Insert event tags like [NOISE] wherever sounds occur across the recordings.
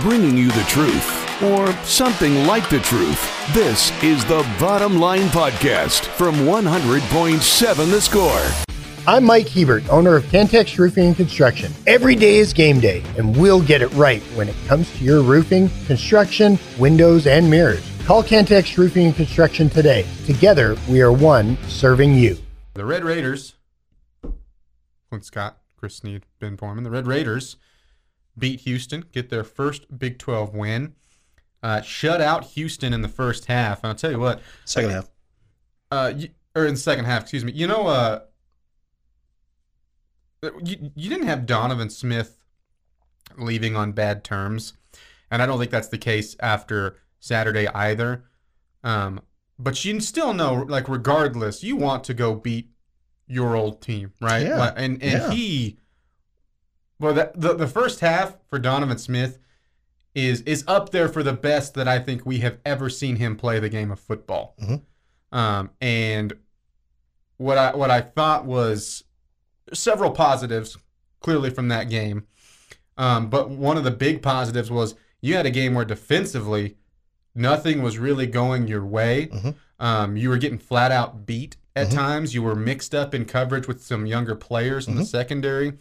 bringing you the truth, or something like the truth. This is the Bottom Line Podcast from 100.7 The Score. I'm Mike Hebert, owner of Cantex Roofing and Construction. Every day is game day, and we'll get it right when it comes to your roofing, construction, windows, and mirrors. Call Cantex Roofing and Construction today. Together, we are one serving you. The Red Raiders, Clint Scott, Chris Snead, Ben Foreman, the Red Raiders beat Houston, get their first Big 12 win. Uh, shut out Houston in the first half. And I'll tell you what, Second half. uh, you, or in the second half, excuse me. You know, uh, you, you didn't have Donovan Smith leaving on bad terms, and I don't think that's the case after Saturday either. Um, but you still know, like, regardless, you want to go beat your old team, right? Yeah. And and Yeah. he, well, the, the the first half for Donovan Smith is is up there for the best that I think we have ever seen him play the game of football. Mhm. Um, and what I what I thought was several positives clearly from that game. Um, but one of the big positives was you had a game where defensively nothing was really going your way. Mhm. Um, you were getting flat out beat at Mhm. times. You were mixed up in coverage with some younger players in the secondary.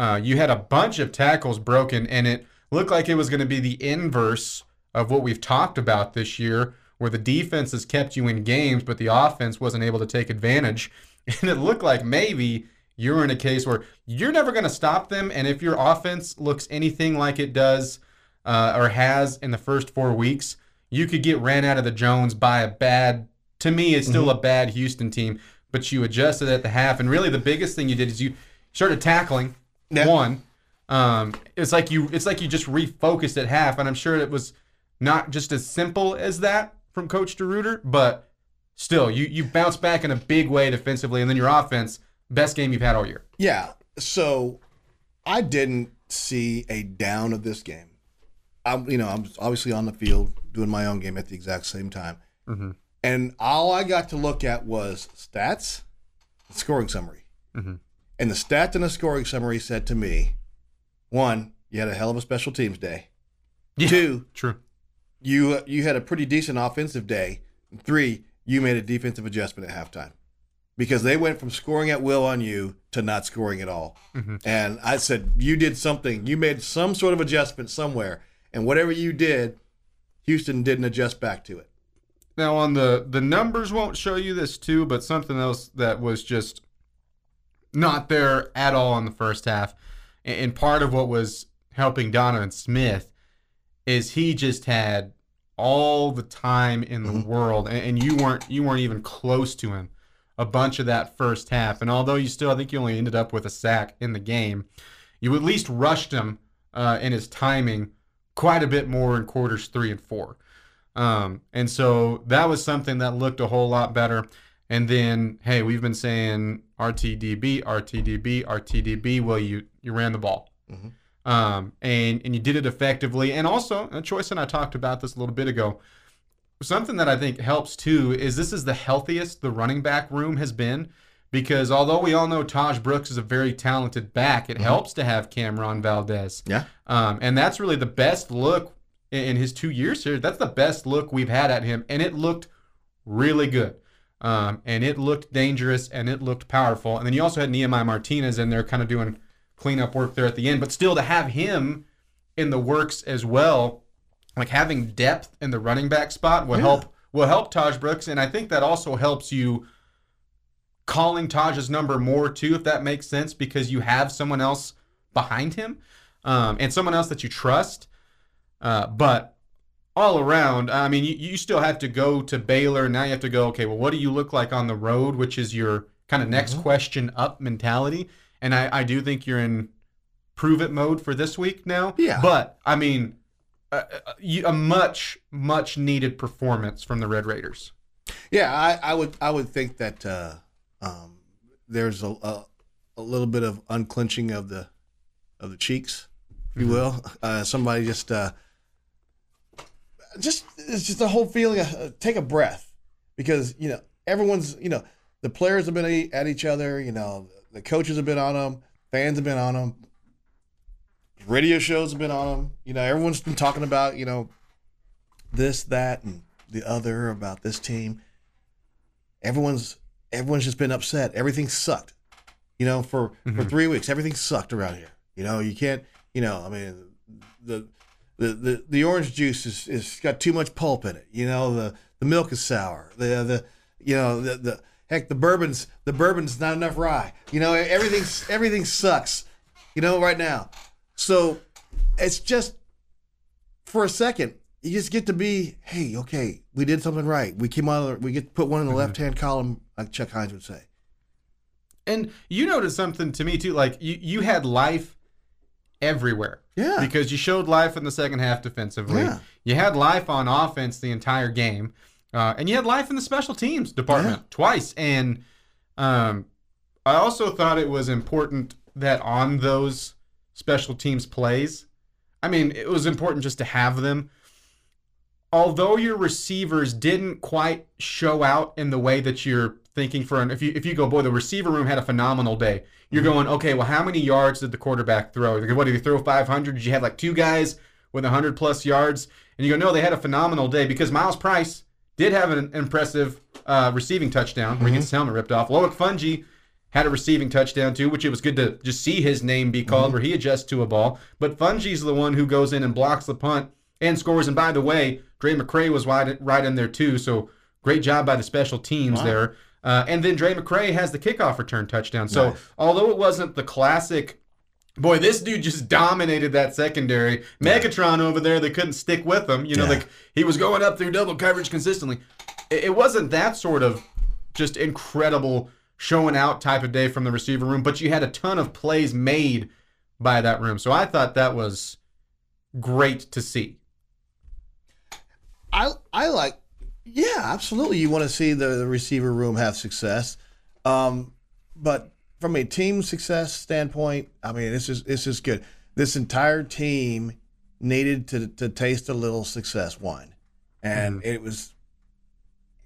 Uh, you had a bunch of tackles broken, and it looked like it was going to be the inverse of what we've talked about this year, where the defense has kept you in games, but the offense wasn't able to take advantage. [LAUGHS] And it looked like maybe you're in a case where you're never going to stop them. And if your offense looks anything like it does uh, or has in the first four weeks, you could get ran out of the Jones by a bad, to me, it's still a bad Houston team, but you adjusted at the half. And really, the biggest thing you did is you started tackling Yeah. one. Um, it's like you, it's like you just refocused at half, and I'm sure it was not just as simple as that from Coach DeRuyter, but still, you you bounce back in a big way defensively, and then your offense, best game you've had all year. Yeah. So I didn't see a down of this game. I'm, you know, I'm obviously on the field doing my own game at the exact same time, Mhm. and all I got to look at was stats, scoring summary, Mhm. And the stats and the scoring summary said to me, one, you had a hell of a special teams day. Yeah, Two, true. you you had a pretty decent offensive day. And three, you made a defensive adjustment at halftime because they went from scoring at will on you to not scoring at all. Mm-hmm. And I said you did something. You made some sort of adjustment somewhere, and whatever you did, Houston didn't adjust back to it. Now on the the numbers won't show you this too, but something else that was just not there at all in the first half, and part of what was helping Donovan Smith is he just had all the time in the world, and, and you weren't you weren't even close to him a bunch of that first half. And although you still, I think you only ended up with a sack in the game, you at least rushed him uh, in his timing quite a bit more in quarters three and four. Um, and so that was something that looked a whole lot better. And then, hey, we've been saying RTDB, RTDB, RTDB. Well, you you ran the ball, um, and and you did it effectively. And also, uh, Choice and I talked about this a little bit ago. Something that I think helps too is this is the healthiest the running back room has been. Because although we all know Tahj Brooks is a very talented back, it helps to have Cam'Ron Valdez. Yeah. Um, and that's really the best look in his two years here. That's the best look we've had at him, and it looked really good. Um, and it looked dangerous and it looked powerful. And then you also had Nehemiah Martinez in there, kind of doing cleanup work there at the end. But still, to have him in the works as well, like having depth in the running back spot will help will help Tahj Brooks, and I think that also helps you calling Tahj's number more too, if that makes sense, because you have someone else behind him um, and someone else that you trust. Uh, but all around, I mean, you, you still have to go to Baylor. Now you have to go, okay, well, what do you look like on the road, which is your kind of next question up mentality. And I, I do think you're in prove it mode for this week now. Yeah. But, I mean, a, a, a much, much needed performance from the Red Raiders. Yeah, I, I would I would think that uh, um, there's a, a a little bit of unclenching of the of the cheeks, if you will. Uh, somebody just uh, just it's just a whole feeling. Of, uh, take a breath because you know everyone's you know the players have been at each other. You know the coaches have been on them, fans have been on them. radio shows have been on them. You know, everyone's been talking about you know this, that, and the other about this team. Everyone's everyone's just been upset. Everything sucked. You know, for for three weeks, everything sucked around here. You know, you can't. You know, I mean, the the the, the orange juice is, is got too much pulp in it. You know, the the milk is sour. The the you know the the heck the bourbon's the bourbon's not enough rye. You know, everything's everything sucks. You know, right now. So it's just for a second, you just get to be, hey, okay, we did something right. We came out, the, we get to put one in the mm-hmm. left hand column, like Chuck Hines would say. And you noticed something to me too. Like you, you had life everywhere. Yeah. Because you showed life in the second half defensively. Yeah. You had life on offense the entire game, uh, and you had life in the special teams department Yeah. twice. And um, I also thought it was important that on those special teams plays, I mean, it was important just to have them. Although your receivers didn't quite show out in the way that you're thinking for an if you if you go boy the receiver room had a phenomenal day you're mm-hmm. going okay well how many yards did the quarterback throw? Like, what did he throw 500 did you have like two guys with 100 plus yards? And you go no they had a phenomenal day because Myles Price did have an impressive uh, receiving touchdown. Where he gets his mm-hmm. helmet ripped off. Loic Fouonji had a receiving touchdown too, which it was good to just see his name be called mm-hmm. where he adjusts to a ball. But Fouonji's the one who goes in and blocks the punt and scores. And by the way, Drae McCray was wide, right in there too. So great job by the special teams there. Uh, and then Drae McCray has the kickoff return touchdown. So although it wasn't the classic, boy, this dude just [LAUGHS] dominated that secondary. Megatron over there, they couldn't stick with him. You know, Yeah. like he was going up through double coverage consistently. It, it wasn't that sort of just incredible showing out type of day from the receiver room, but you had a ton of plays made by that room. So I thought that was great to see. I I like, yeah, absolutely. You want to see the, the receiver room have success, um, but from a team success standpoint, I mean, this is this is good. This entire team needed to to taste a little success. One, and it was,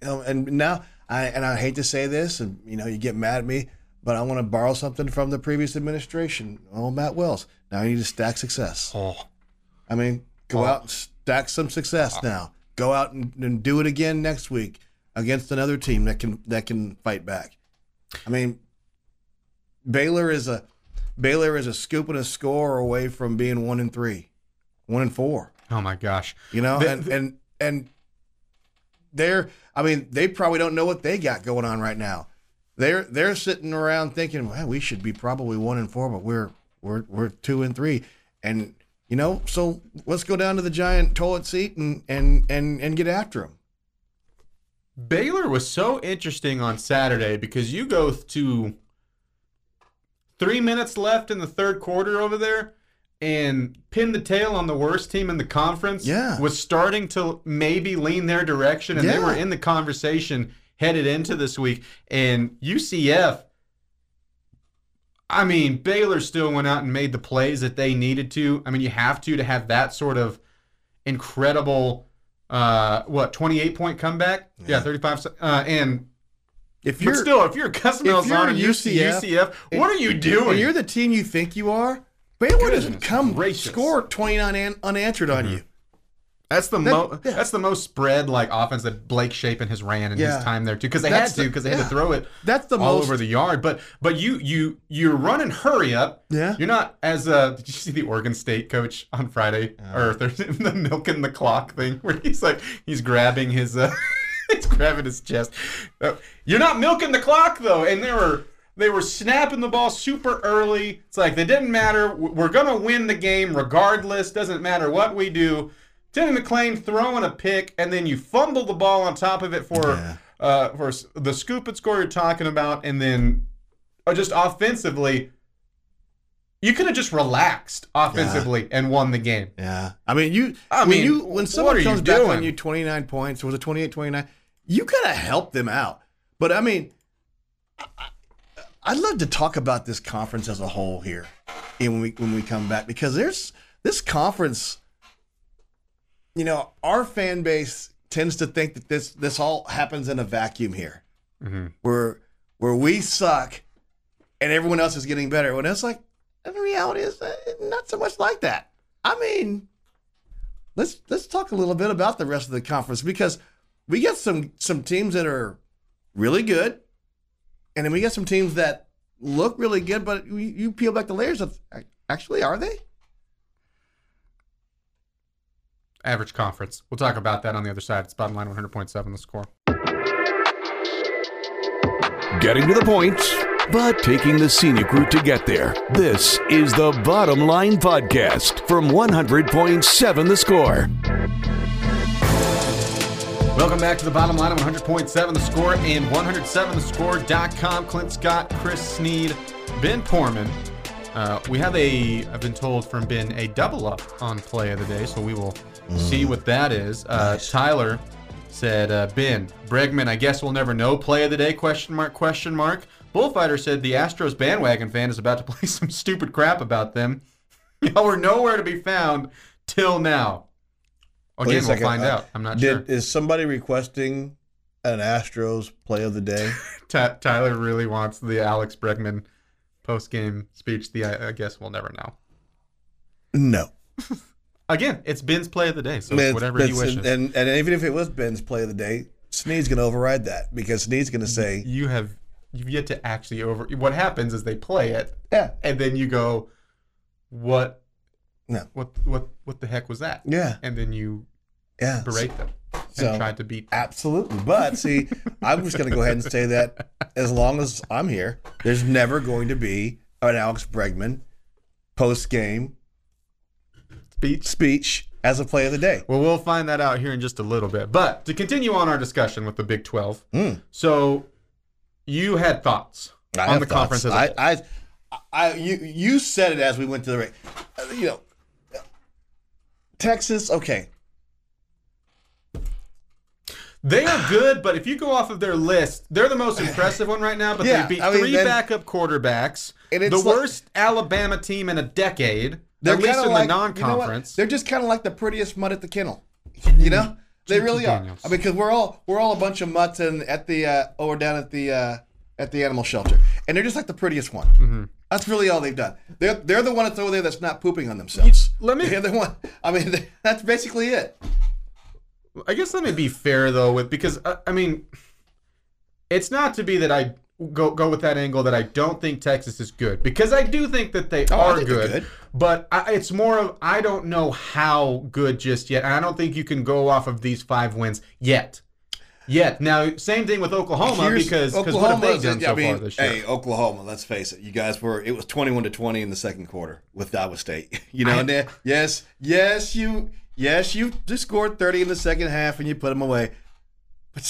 you know, and now I and I hate to say this, and you know, you get mad at me. But I want to borrow something from the previous administration. Oh, Matt Wells. Now you need to stack success. Oh, I mean, go out and stack some success now. Go out and, and do it again next week against another team that can that can fight back. I mean, Baylor is a Baylor is a scoop and a score away from being one and three, one and four. oh my gosh. You know, The- and and and they're I mean they probably don't know what they got going on right now. They're they're sitting around thinking, well, we should be probably one and four, but we're we're we're two and three, and you know, so let's go down to the giant toilet seat and and and and get after them. Baylor was so interesting on Saturday because you go to three minutes left in the third quarter over there and pin the tail on the worst team in the conference Yeah. was starting to maybe lean their direction and they were in the conversation headed into this week and UCF I mean Baylor still went out and made the plays that they needed to. I mean you have to to have that sort of incredible uh what 28 point comeback? Yeah, 35 uh and If you're still if you're Gus if you're and UCF, UCF, what are you doing? you're the team you think you are, Baylor doesn't come gracious. score twenty nine an, unanswered on you. That's the That- mo- yeah. that's the most spread like offense that Blake Shapen has ran in Yeah. his time there too because they That's had to because they had yeah. to throw it That's the all most over the yard. But but you you you're running hurry up. Yeah. You're not as uh did you see the Oregon State coach on Friday or Thursday [LAUGHS] the milking the clock thing where he's like he's grabbing his uh [LAUGHS] he's grabbing his chest. Uh, you're not milking the clock though, and they were. They were snapping the ball super early. It's like they didn't matter. We're gonna win the game regardless. Doesn't matter what we do. Timmy McClain throwing a pick, and then you fumble the ball on top of it for Yeah. uh, for the scoop and score you're talking about, and then uh, just offensively, you could have just relaxed offensively and won the game. Yeah. I mean, you I when mean, you when someone comes back on you 29 points, or was it 28 29? You got to help them out. But I mean, I'd love to talk about this conference as a whole here and when we when we come back because there's this conference you know, our fan base tends to think that this this all happens in a vacuum here. Mm-hmm. Where where we suck and everyone else is getting better. When it's like the reality is uh, not so much like that. I mean, let's let's talk a little bit about the rest of the conference because we get some some teams that are really good, and then we get some teams that look really good, but you, you peel back the layers of actually are they? Average conference. We'll talk about that on the other side. It's bottom line 100.7 the score. Getting to the point, but taking the scenic route to get there. This is the Bottom Line Podcast from 100.7 The Score. Welcome back to the bottom line of 100.7 the score and 107thescore.com. Clint Scott, Chris Snead, Ben Porman. Uh, we have a, I've been told from Ben, a double up on play of the day, so we will see what that is. Uh, Tyler said, uh, Ben, Bregman, I guess we'll never know. Play of the day, question mark, question mark. Bullfighter said the Astros bandwagon fan is about to [LAUGHS] play some stupid crap about them. [LAUGHS] Y'all were nowhere to be found till now. Again, we'll find Uh, out. I'm not Did sure. is somebody requesting an Astros play of the day? [LAUGHS] Ty- Tyler really wants the Alex Bregman post game speech. The I, I guess we'll never know. No. Again, it's Ben's play of the day, so it's whatever he it's- wishes. And, and even if it was Ben's play of the day, Snead's going to override that because Snead's going to say, you have you've yet to actually over. What happens is they play it, yeah, and then you go, "What? No. What? What? What the heck was that?" yeah, And then you yeah. berate them So- and try to beat. Them. Absolutely. But see, I'm just going to go ahead and say that as long as I'm here, there's never going to be an Alex Bregman post game Speech. speech as a play of the day. Well, we'll find that out here in just a little bit. But to continue on our discussion with the Big Twelve, Mm. so you had thoughts I on the thoughts. conference as a I, whole. I, I, you, you said it as we went to the break. Uh, You know, Texas. Okay, They are good, but if you go off of their list, they're the most impressive one right now. But Yeah, they beat I mean, three and- backup quarterbacks, the like- worst Alabama team in a decade, they're at least in like, the you know non-conference. They're just kind of like the prettiest mutt at the kennel. [LAUGHS] You know, they really are. I mean, because we're all we're all a bunch of mutts and at the uh, or down at the uh, at the animal shelter, and they're just like the prettiest one. Mm-hmm. That's really all they've done. They're they're the one that's over there that's not pooping on themselves. let me- They're the one. I mean, they, [LAUGHS] that's basically it. I guess let me be fair though, with because uh, I mean, it's not to be that I go go with that angle that I don't think Texas is good because I do think that they Oh, are good, good. but I, it's more of I don't know how good just yet. I don't think you can go off of these five wins yet. Yet now, same thing with Oklahoma Here's- because because what have they done so I mean, far this year? Hey, Oklahoma. Let's face it. You guys were. It was twenty-one to twenty in the second quarter with Iowa State. [LAUGHS] You know, I- yes, yes, you, yes, you just scored thirty in the second half and you put them away. But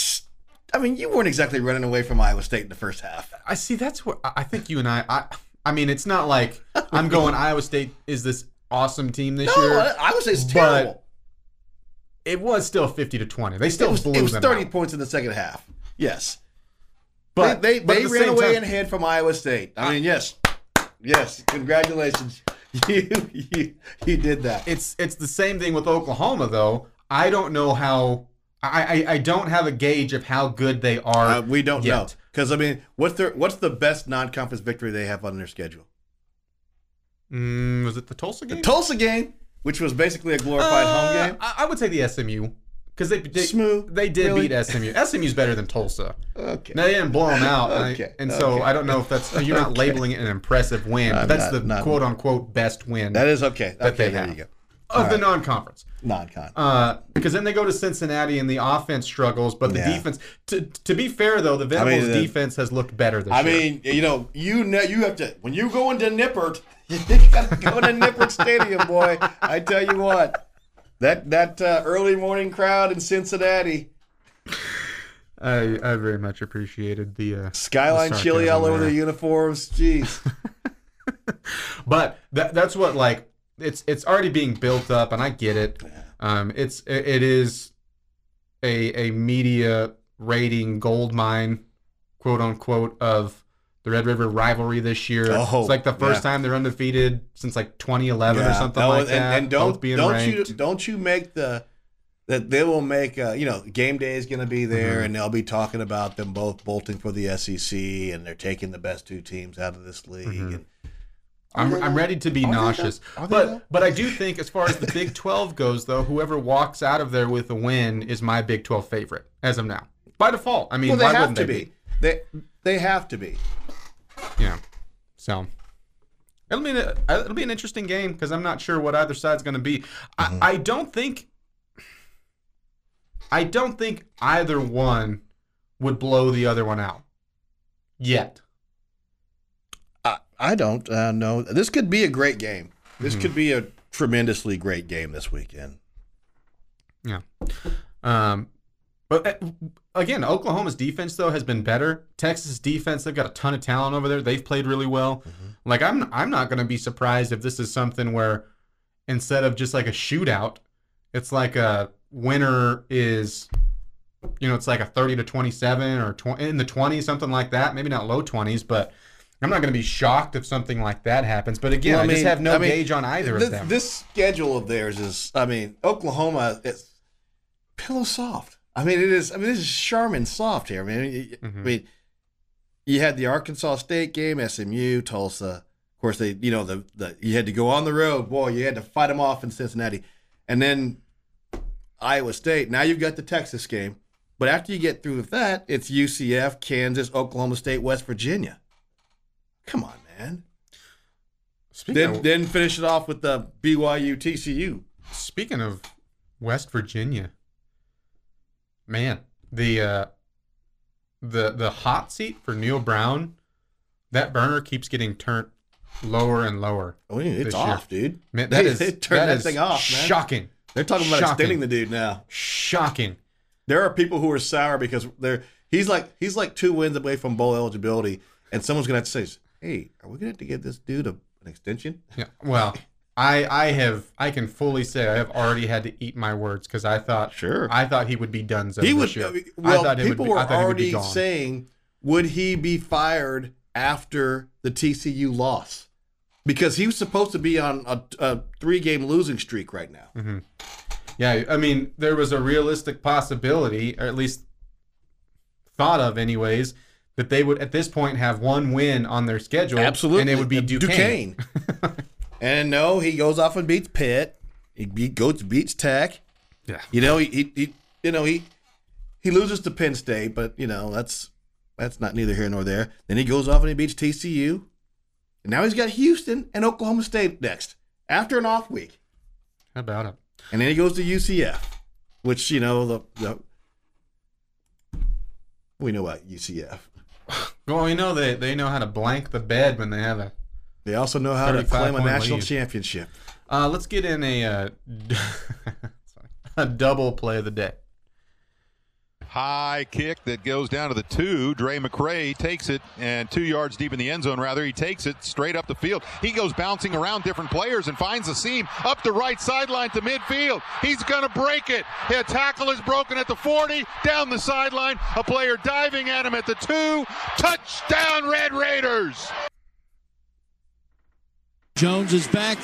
mean, you weren't exactly running away from Iowa State in the first half. I see. That's what I I think you and I. I, I mean, it's not like I'm going. Iowa State is this awesome team this No, year. I- Iowa State's terrible. It was still 50 to 20. They still It was, blew it was them thirty out. points in the second half. Yes, But they they, but they the ran away time- and hid from Iowa State. I mean, yes, yes, congratulations, [LAUGHS] you you you did that. It's it's the same thing with Oklahoma though. I don't know how. I I, I don't have a gauge of how good they are. Uh, we don't know because I mean, what's their what's the best non-conference victory they have on their schedule? Mm, was it the Tulsa game? The? Tulsa game, which was basically a glorified Uh, home game. I, I would say the SMU because they they, Smooth. they did Really? beat SMU. SMU's [LAUGHS] better than Tulsa. Okay. Now they didn't blow them out, and I- Okay, and so. I don't know if that's you're not [LAUGHS] Okay. labeling it an impressive win. but that's not- the not- quote unquote best win That is okay. That Okay, there you go. Of the non-conference. Non-con. Uh, because then they go to Cincinnati and the offense struggles, but the Yeah. defense. To, to be fair though, the Venables the- defense has looked better this I year. mean, you know, you know, you have to when you go into Nippert, [LAUGHS] you gotta go to Nippert Stadium, boy. I tell you what, that that uh, early morning crowd in Cincinnati, I I very much appreciated the uh, skyline the chili all over the uniforms. Jeez. [LAUGHS] But that that's what like it's it's already being built up, and I get it. Um, it's it, it is a a media rating gold mine, quote unquote, of the Red River rivalry this year. Oh, it's like the first yeah. time they're undefeated since like 2011 or Yeah. something No, like and, that. And don't don't ranked. you don't you make the that they will make uh, you know game day is going to be there Mm-hmm. and they'll be talking about them both bolting for the SEC and they're taking the best two teams out of this league Mm-hmm. and I'm, I'm ready to be nauseous. But but I do think as far as the Big 12 goes though, whoever walks out of there with a win is my Big 12 favorite as of now. By default. I mean, Well, they have to they be. They they have to be. Yeah. So it'll be a, it'll be an interesting game because I'm not sure what either side's going to be. Mm-hmm. I, I don't think I don't think either one would blow the other one out yet. I, don't uh, know. This could be a great game. This could be a tremendously great game this weekend. Yeah. Um, but uh, again, Oklahoma's defense though has been better. Texas defense, they've got a ton of talent over there. They've played really well. Like I'm, I'm not going to be surprised if this is something where instead of just like a shootout, it's like a winner is, you know, it's like a thirty to twenty-seven or tw- in the twenties, something like that. Maybe not low twenties, but. I'm not going to be shocked if something like that happens, but again, Well, I, just mean- have no I mean, gauge on either this, of them. This schedule of theirs is, I mean, Oklahoma is pillow soft. I mean, it is. I mean, this is Charmin soft here. I mean, you- I mm-hmm. mean, you had the Arkansas State game, SMU, Tulsa. Of course, they, you know, the the you had to go on the road. Boy, you had to fight them off in Cincinnati, and then Iowa State. Now you've got the Texas game. But after you get through with that, it's UCF, Kansas, Oklahoma State, West Virginia. Come on, man. Speaking Then of- then finish it off with the BYU TCU. Speaking of West Virginia, man, the uh, the the hot seat for Neal Brown, that burner keeps getting turned lower and lower. Oh, yeah, it's off, dude. Man, [LAUGHS] They- that is they turned that is thing off, man. Shocking. They're talking about Shocking. extending the dude now. Shocking. There are people who are sour because they're he's like he's like two wins away from bowl eligibility, and someone's gonna have to say, "Hey, are we gonna have to give this dude a, an extension?" Yeah. Well, I I have I can fully say I have already had to eat my words because I thought Sure. I thought he would be done. he would. Year. I mean, I well, would people be- were I thought he would already saying, would he be fired after the TCU loss? Because he was supposed to be on a, a three-game losing streak right now. Mm-hmm. Yeah, I mean, there was a realistic possibility, or at least thought of, anyways, that they would at this point have one win on their schedule. Absolutely, and it would be Uh, Duquesne. [LAUGHS] and no, he goes off and beats Pitt. He beat, goes beats Tech. Yeah. You know, he, he, he you know he he loses to Penn State, but you know that's that's not neither here nor there. Then he goes off and he beats TCU. And now he's got Houston and Oklahoma State next after an off week. How about it? And then he goes to UCF, which you know the, the we know about UCF. [LAUGHS] Well, we know they they know how to blank the bed when they have a. They also know how to claim a national lead. championship. Uh, let's get in a uh, [LAUGHS] [LAUGHS] a double play of the day. High kick that goes down to the two. Drae McCray takes it and two yards deep in the end zone, rather. He takes it straight up the field. He goes bouncing around different players and finds a seam up the right sideline to midfield. He's going to break it. A tackle is broken at the 40, down the sideline. A player diving at him at the two. Touchdown, Red Raiders. Jones is back,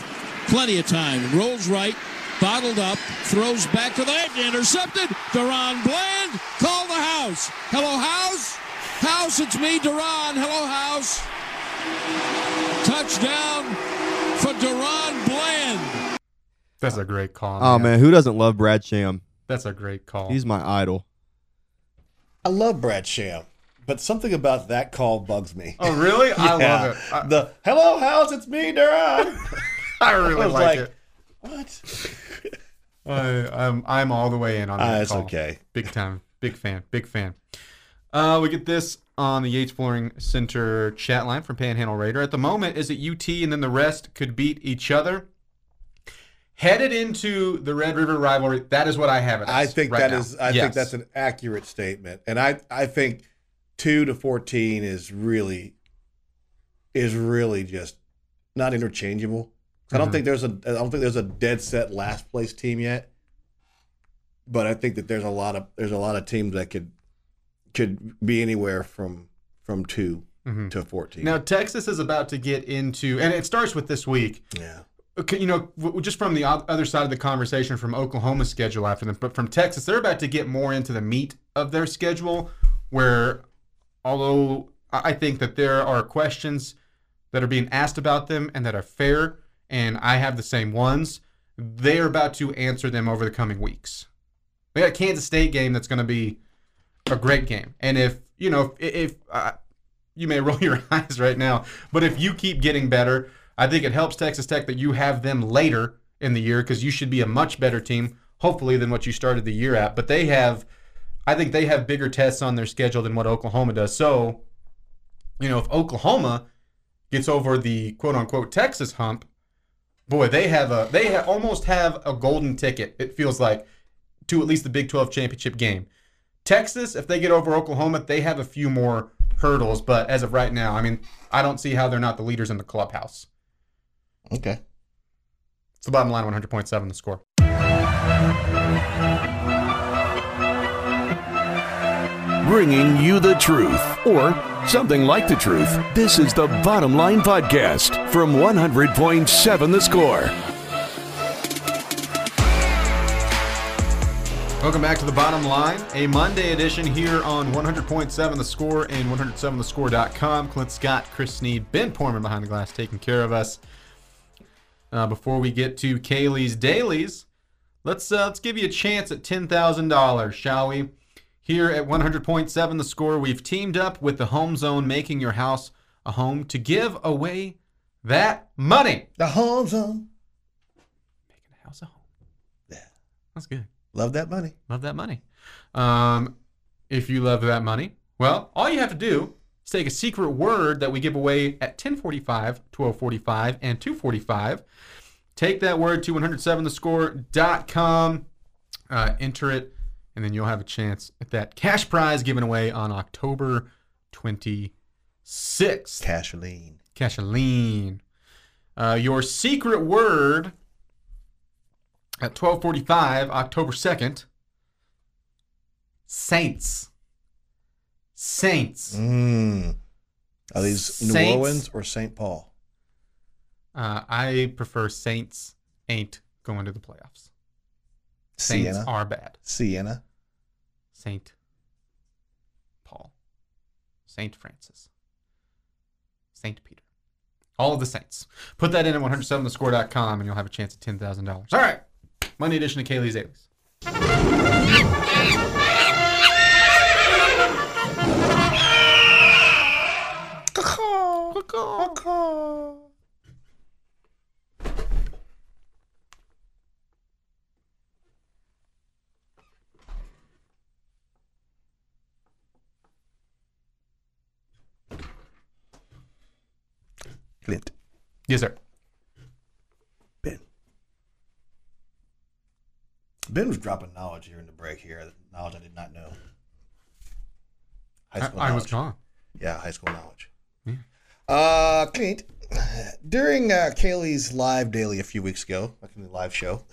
plenty of time. Rolls right, bottled up, throws back to the edge, intercepted. Daron Bland, call the house. Hello, house. House, it's me, Daron. Hello, house. Touchdown for Daron Bland. That's a great call. Oh man, who doesn't love Brad Sham? that's a great call. He's my idol. I love Brad Sham, but something about that call bugs me. oh, really? I [LAUGHS] love it. I, the hello house, it's me, Daron. [LAUGHS] I really I like, like, it. What? [LAUGHS] I, I'm I'm all the way in on Ah, that that's call. okay. Big time. Big fan. Big fan. Uh, we get this on the Yates Flooring Center chat line from Panhandle Raider. At the moment, is it UT and then the rest could beat each other? Headed into the Red River rivalry, that is what I have it. I think right that now. is. I Yes. think that's an accurate statement, and I I think two to fourteen is really is really just not interchangeable. I don't Mhm. think there's a I don't think there's a dead set last place team yet, but I think that there's a lot of there's a lot of teams that could could be anywhere from from 2 Mhm. to fourteen. Now Texas is about to get into, and it starts with this week. yeah, Okay, you know, w- just from the other side of the conversation from Oklahoma's schedule after them, but from Texas, they're about to get more into the meat of their schedule. Where, although I I think that there are questions that are being asked about them and that are fair, and I have the same ones. They are about to answer them over the coming weeks. We got a Kansas State game that's going to be a great game, and if you know if, if uh, you may [LAUGHS] roll your [LAUGHS] eyes right now, but if you keep getting better, I think it helps Texas Tech that you have them later in the year because you should be a much better team, hopefully, than what you started the year at. But they have, I think they have bigger tests on their schedule than what Oklahoma does. So, you know, if Oklahoma gets over the quote unquote Texas hump, boy, they have a they ha- almost have a golden ticket. It feels like to at least the Big 12 championship game. Texas, if they get over Oklahoma, they have a few more hurdles. But as of right now, I mean, I don't see how they're not the leaders in the clubhouse. Okay. It's the bottom line 100.7 the score. Bringing you the truth, or something like the truth. This is the Bottom Line Podcast from 100.7 The Score. Welcome back to the bottom line, a Monday edition here on 100.7 The Score and 107thescore.com. Clint Scott, Chris Snead, Ben Porman behind the glass taking care of us. Uh, before we get to Kailey's dailies, let's uh, let's give you a chance at ten thousand dollars, shall we? Here at 100.7 The Score, we've teamed up with the Home Zone, making your house a home to give away that money. The home zone. Making a house a home. Yeah. That's good. Love that money. Love that money. Um, if you love that money, well, all you have to do is take a secret word that we give away at 1045, 1245, and 245. Take that word to 107thescore.com, uh, enter it, and then you'll have a chance at that cash prize given away on October 26th. Casheline. Cashaline. Uh, your secret word at 1245, October 2nd. Saints. Saints. Mm. Are these New Orleans or St. Paul? Uh, I prefer Saints ain't going to the playoffs. Saints Sienna. are bad. Sienna. Saint Paul. Saint Francis. Saint Peter. All of the Saints. Put that in at 107thescore.com and you'll have a chance at $10,000. All right. Monday edition of Kailey's Dailies. Clint. Yes, sir. Ben. Ben was dropping knowledge here in the break here. Knowledge I did not know. High I, school I was knowledge. gone. Yeah, high school knowledge. Yeah. Uh, Clint, during uh, Kailey's live daily a few weeks ago, like in the live show,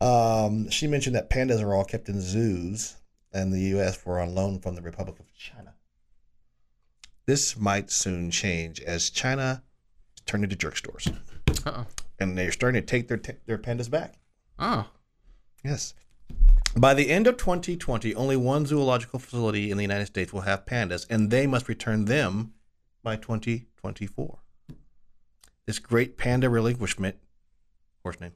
um, she mentioned that pandas are all kept in zoos and the U.S. were on loan from the Republic of China. This might soon change as China turning into jerk stores, Uh-oh. and they're starting to take their their pandas back. Oh. Yes. By the end of 2020, only one zoological facility in the United States will have pandas, and they must return them by 2024. This great panda relinquishment, horse name,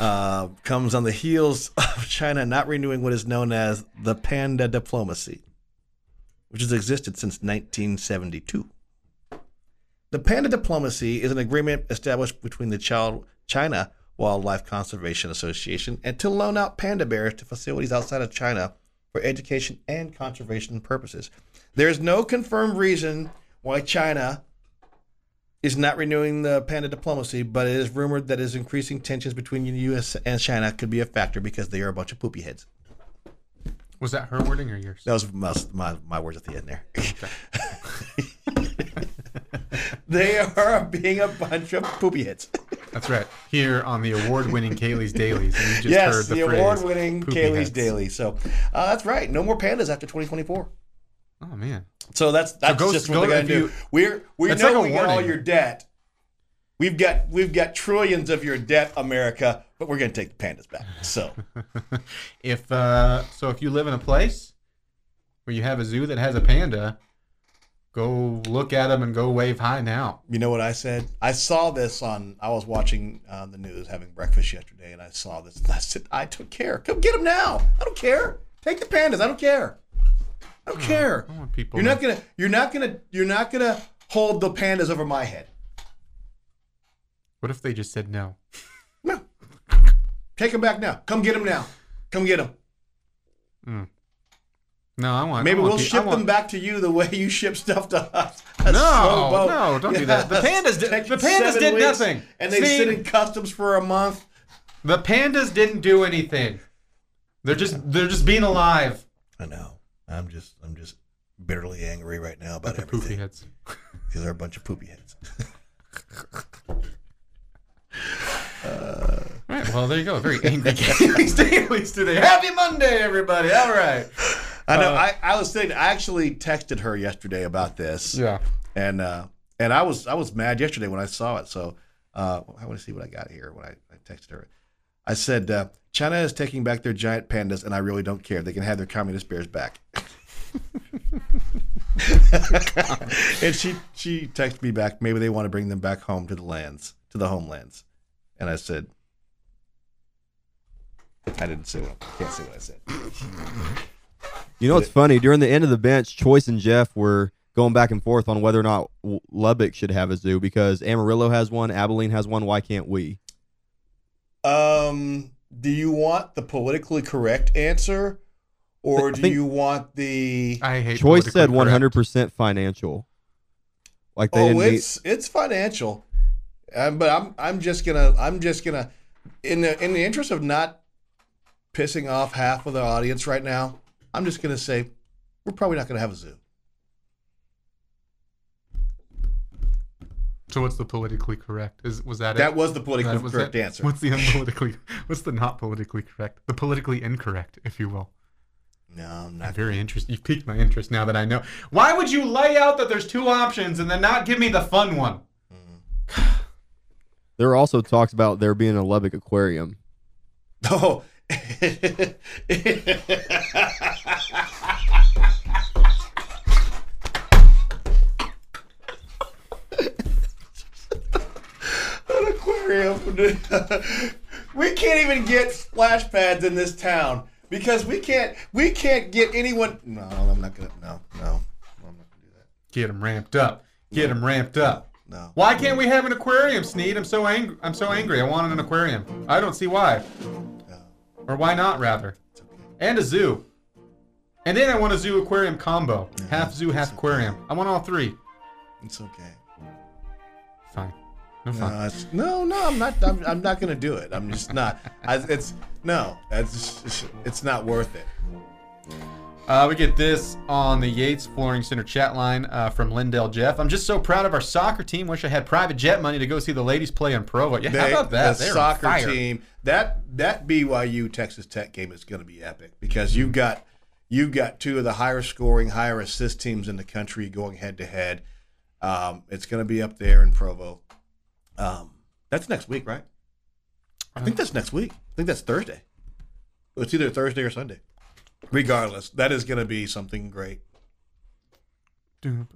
uh, comes on the heels of China not renewing what is known as the panda diplomacy, which has existed since 1972. The panda diplomacy is an agreement established between the China Wildlife Conservation Association and to loan out panda bears to facilities outside of China for education and conservation purposes. There is no confirmed reason why China is not renewing the panda diplomacy, but it is rumored that is increasing tensions between the U.S. and China could be a factor because they are a bunch of poopy heads. Was that her wording or yours? That was my, my, my words at the end there. [LAUGHS] they are being a bunch of poopy heads. That's right. Here on the award-winning Kailey's Dailies, and you just yes, heard the, the, award-winning Kailey's heads. Daily. So uh, that's right. No more pandas after 2024. Oh man. So that's that's go- just go- what they're gonna do. you- We're we know like we got all your debt. We've got we've got trillions of your debt, America, but we're gonna take the pandas back. So [LAUGHS] If uh, so, if you live in a place where you have a zoo that has a panda, go look at them and go wave high now. You know what I said? I saw this on. I was watching uh, the news, having breakfast yesterday, and I saw this. And I said, "I took care. Come get them now. I don't care. Take the pandas. I don't care. I don't care. I want people. You're not gonna. You're not gonna. You're not gonna hold the pandas over my head. What if they just said? No. Take them back now. Come get them now. Come get them. Mm. No, I want. Maybe I want we'll pe- ship want- them back to you the way you ship stuff to us. [LAUGHS] A No, no, don't do [LAUGHS] that. The pandas did- the pandas did nothing. and they See? sit in customs for a month. The pandas didn't do anything. They're just they're just being alive. I know. I'm just. I'm just bitterly angry right now about The everything. heads. [LAUGHS] These are a bunch of poopy heads. All right, well there you go. Very [LAUGHS] angry gaming Staley's today. Happy Monday, everybody. All right. I know. I, I was saying. I actually texted her yesterday about this. Yeah. and uh, and I was I was mad yesterday when I saw it. So uh, I want to see what I got here when I, I texted her. I said uh, China is taking back their giant pandas, and I really don't care. They can have their communist bears back. [LAUGHS] [LAUGHS] and she she texted me back. Maybe they want to bring them back home to the lands, to the homelands. And I said, I didn't say what I can't say what I said. You know what's funny? During the end of the bench, Choice and Jeff were going back and forth on whether or not Lubbock should have a zoo because Amarillo has one, Abilene has one. Why can't we? Um, do you want the politically correct answer, or I do think- you want the? I hate Choice said one hundred percent financial. Like they Oh, didn't need, it's it's financial, um, but I'm I'm just gonna I'm just gonna in the in the interest of not pissing off half of the audience right now, I'm just gonna say we're probably not gonna have a zoo. So what's the politically correct? Is was that, That it? was the politically That was correct it? answer. What's the unpolitically? What's the not politically correct? The politically incorrect, if you will. No, I'm I'm not. very interested. You've piqued my interest now that I know. Why would you lay out that there's two options and then not give me the fun one? There are also talks about there being a Lubbock aquarium. Oh. [LAUGHS] An aquarium. [LAUGHS] we can't even get splash pads in this town because we can't. We can't get anyone. No, I'm not gonna. No, no, I'm not gonna do that. Get them ramped up. Get them ramped up. No. Why can't we have an aquarium, Snead? I'm so angry. I'm so angry. I wanted an aquarium. I don't see why. Or why not, rather? Okay. And a zoo. And then I want a zoo aquarium combo. Half zoo, half aquarium. I want all three. It's okay. Fine. No No, no, no, I'm not. I'm, I'm not gonna do it. I'm just not. I, it's no. It's it's not worth it. Uh, we get this on the Yates Flooring Center chat line uh, from Lindell Jeff. I'm just so proud of our soccer team. Wish I had private jet money to go see the ladies play in Provo. Yeah, how about that? The They're soccer fire. team. That that BYU Texas Tech game is going to be epic because you've got you've got two of the higher scoring, higher assist teams in the country going head to head. Um, it's going to be up there in Provo. Um, that's next week, right? I think that's next week. I think that's Thursday. It's either Thursday or Sunday. Regardless, that is going to be something great. Need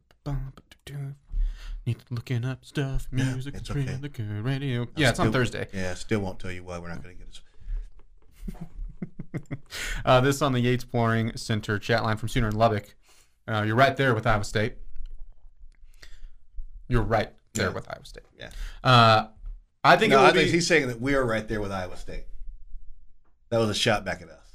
to looking up stuff, music, it's it's okay. the good radio. Yeah, it's on Thursday. Yeah, still won't tell you why we're not going to get it. [LAUGHS] Uh, this on the Yates Flooring Center chat line from Sooner in Lubbock. Uh, you're right there with Iowa State. You're right there Yeah. with Iowa State. Yeah. Uh, I think No, I think be. he's saying that we are right there with Iowa State. That was a shot back at us.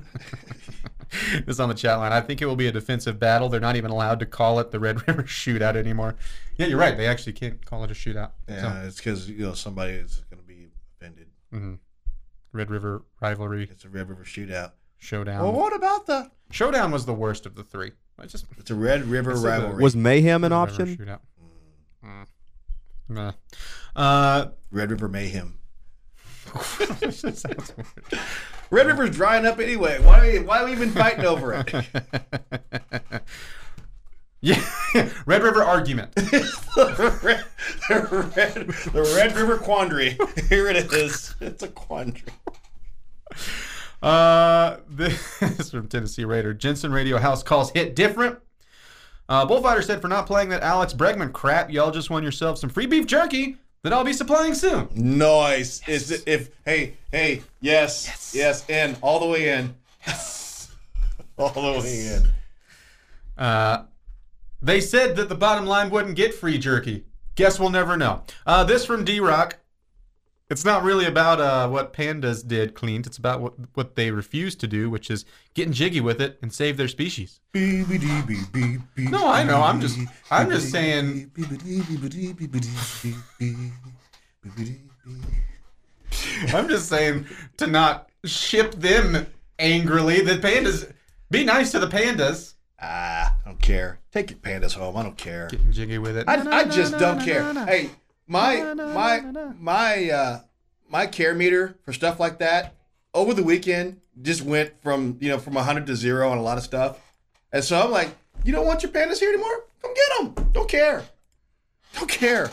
[LAUGHS] this on the chat line. I think it will be a defensive battle. They're not even allowed to call it the Red [LAUGHS] River Shootout anymore. Yeah, you're right. They actually can't call it a shootout. Yeah, it's because you know somebody is going to be offended. So, mhm. Red River rivalry It's a Red River shootout. showdown. Well, what about the? Showdown was the worst of the three. I just It's a Red River This is a- rivalry. Was mayhem an Red River option? Shootout. Mm. Nah. Uh, Red River mayhem. Sounds [LAUGHS] weird. Red River's drying up anyway. Why are we, why are we even fighting over it? [LAUGHS] yeah, Red River argument. [LAUGHS] the, red, the, red, the Red River quandary. Here it is. It's a quandary. Uh, this is from Tennessee Raider. Jensen Radio House calls hit different. Uh, Bullfighter said for not playing that Alex Bregman crap, y'all just won yourself some free beef jerky that I'll be supplying soon. Noise. Is it if hey, hey, yes, yes, in, all the way in. [LAUGHS] all the way in. Uh, they said that the bottom line wouldn't get free jerky. Guess we'll never know. Uh, this from D Rock. It's not really about uh, what pandas did cleaned. It's about what, what they refused to do, which is getting jiggy with it and save their species. No, I know. I'm just, I'm just saying. I'm just saying to not ship them angrily. The pandas, be nice to the pandas. Ah, I don't care. Take your pandas home. I don't care. Getting jiggy with it. I, I just don't care. Hey, my my my uh my care meter for stuff like that over the weekend just went from you know from 100 to zero on a lot of stuff, and so I'm like, you don't want your pandas here anymore? Come get them. Don't care. Don't care.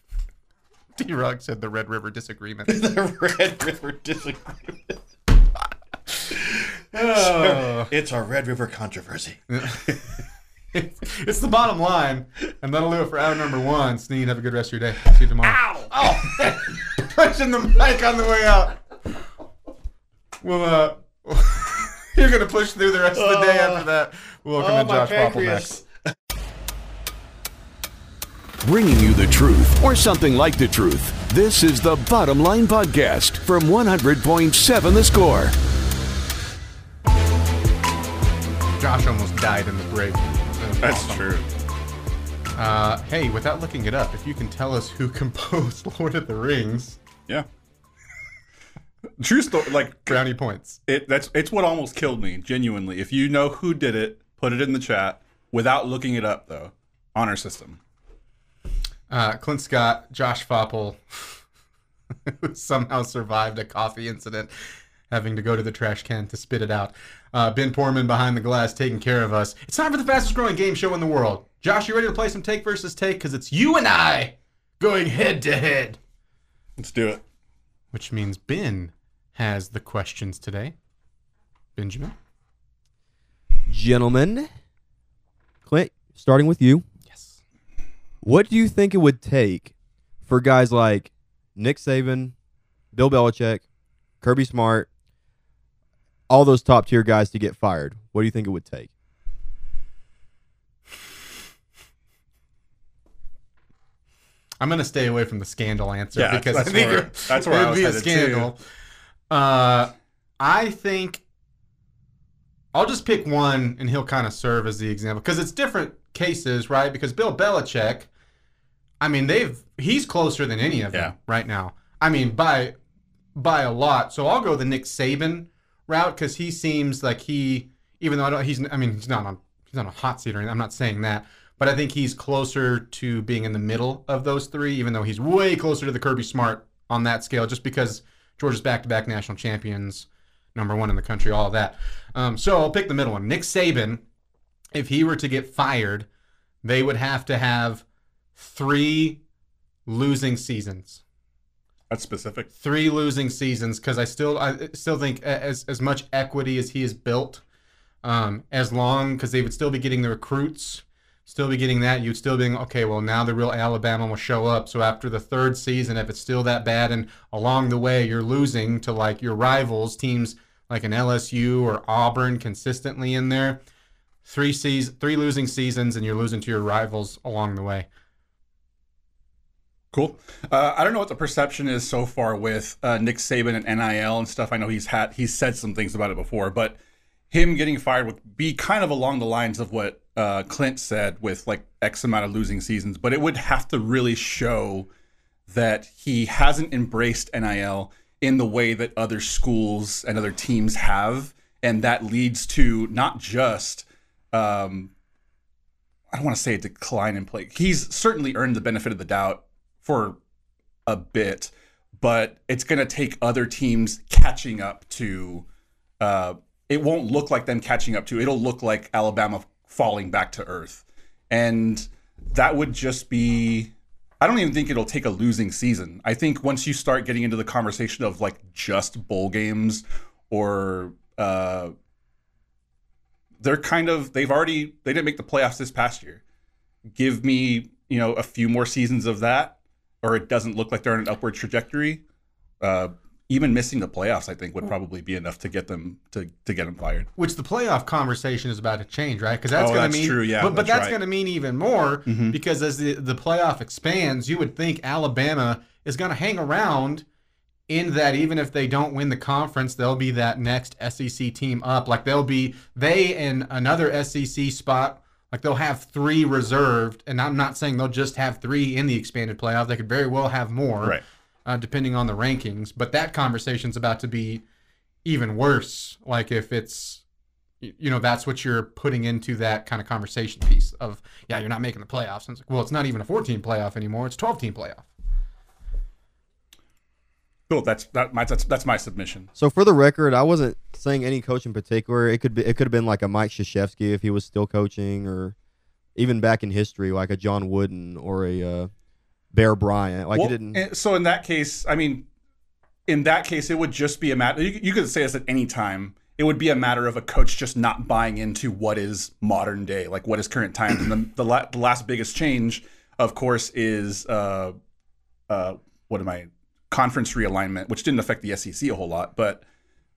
[LAUGHS] D Rock said the Red River disagreement. [LAUGHS] the Red River disagreement. [LAUGHS] Oh. It's our Red River controversy. It's, [LAUGHS] it's the bottom line, and that'll do it for hour number one. Snead, have a good rest of your day. See you tomorrow. Ow! Oh, [LAUGHS] punching the mic on the way out. Well, uh, [LAUGHS] you're gonna push through the rest of the day after that. Welcome Oh, to Josh Faupel pancreas. next. Bringing you the truth, or something like the truth. This is the Bottom Line Podcast from 100.7 The Score. Josh almost died in the break. That's true. Uh, hey, without looking it up, if you can tell us who [LAUGHS] composed Lord of the Rings, Yeah. True story. Like brownie points. it. That's it's what almost killed me. Genuinely. If you know who did it, put it in the chat without looking it up though. honor system. Uh, Clint Scott, Josh Faupel, [LAUGHS] who somehow survived a coffee incident, having to go to the trash can to spit it out. Uh, ben Portman behind the glass taking care of us. It's time for the fastest growing game show in the world. Josh, you ready to play some take versus take? Because it's you and I going head to head. Let's do it. Which means Ben has the questions today. Benjamin? Gentlemen, Clint, starting with you. Yes. What do you think it would take for guys like Nick Saban, Bill Belichick, Kirby Smart, all those top tier guys to get fired? What do you think it would take? I'm gonna stay away from the scandal answer Yeah, because I it's think that's where it I would was be a scandal. Uh, I think I'll just pick one, and he'll kind of serve as the example because it's different cases, right? Because Bill Belichick, I mean, they've he's closer than any of them Yeah. right now. I mean, by by a lot. So I'll go the Nick Saban route because he seems like he, even though I don't, he's, I mean, he's not on, he's not a hot seat or anything. I'm not saying that, but I think he's closer to being in the middle of those three, even though he's way closer to the Kirby Smart on that scale, just because Georgia's back-to-back national champions, number one in the country, all of that. Um, so I'll pick the middle one. Nick Saban, if he were to get fired, they would have to have three losing seasons That's specific. three losing seasons because I still I still think as as much equity as he has built, um, as long because they would still be getting the recruits, still be getting that. You'd still being okay. Well, now the real Alabama will show up. So after the third season, if it's still that bad, and along the way you're losing to like your rivals teams like an LSU or Auburn consistently in there, three seas three losing seasons, and you're losing to your rivals along the way. Cool. Uh, I don't know what the perception is so far with uh, Nick Saban and NIL and stuff. I know he's had he's said some things about it before, but him getting fired would be kind of along the lines of what uh, Clint said with like X amount of losing seasons. But it would have to really show that he hasn't embraced NIL in the way that other schools and other teams have, and that leads to not just um, I don't want to say a decline in play. He's certainly earned the benefit of the doubt for a bit, but it's going to take other teams catching up to. Uh, it won't look like them catching up to. It'll look like Alabama falling back to earth, and that would just be. I don't even think it'll take a losing season. I think once you start getting into the conversation of like just bowl games or uh, they're kind of they've already they didn't make the playoffs this past year. Give me you know a few more seasons of that, or it doesn't look like they're on an upward trajectory. Uh, even missing the playoffs, I think, would probably be enough to get them to to get them fired. Which the playoff conversation is about to change, right? Because that's Oh, going to mean, true, yeah, but, but that's that's right. going to mean even more Mhm. because as the the playoff expands, you would think Alabama is going to hang around in that even if they don't win the conference, they'll be that next SEC team up. Like they'll be they and another SEC spot. Like they'll have three reserved, and I'm not saying they'll just have three in the expanded playoff. They could very well have more, Right. uh, depending on the rankings. But that conversation's about to be even worse. Like if it's, you know, that's what you're putting into that kind of conversation piece of, yeah, you're not making the playoffs. And it's like, well, it's not even a 14 playoff anymore. It's 12 team playoff. Cool. That's that. My, that's that's my submission. So for the record, I wasn't saying any coach in particular. It could be it could have been like a Mike Krzyzewski if he was still coaching, or even back in history, like a John Wooden or a uh, Bear Bryant. Like Well, it didn't. so in that case, I mean, in that case, it would just be a matter. You, you could say this at any time. It would be a matter of a coach just not buying into what is modern day, like what is current times. and the the, la- the last biggest change, of course, is uh, uh, what am I? Conference realignment, which didn't affect the SEC a whole lot, but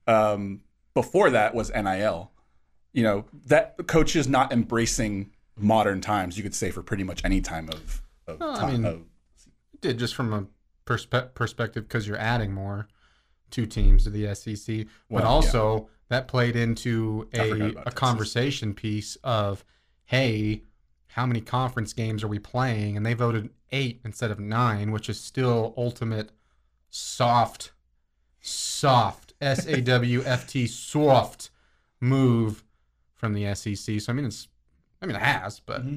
um, before that was NIL. You know that coaches not embracing modern times. You could say for pretty much any time of. of, Well, I time, mean, of Did just from a perspe- perspective because you're adding more two teams to the SEC, but Well, also that played into a, a conversation piece of, hey, how many conference games are we playing? And they voted eight instead of nine, which is still ultimate soft, soft S A W F T soft move from the SEC. So I mean, it's, I mean, it has, but Mm-hmm.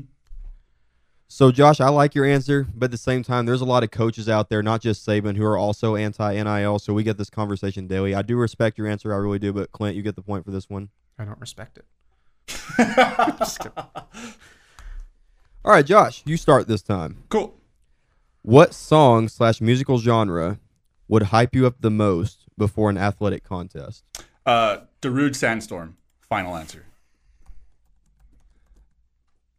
So Josh, I like your answer, but at the same time, there's a lot of coaches out there, not just Saban, who are also anti NIL. So we get this conversation daily. I do respect your answer, I really do. But Clint, you get the point for this one. I don't respect it. [LAUGHS] All right, Josh, you start this time. cool. What song slash musical genre would hype you up the most before an athletic contest? Uh, Darude Sandstorm. Final answer.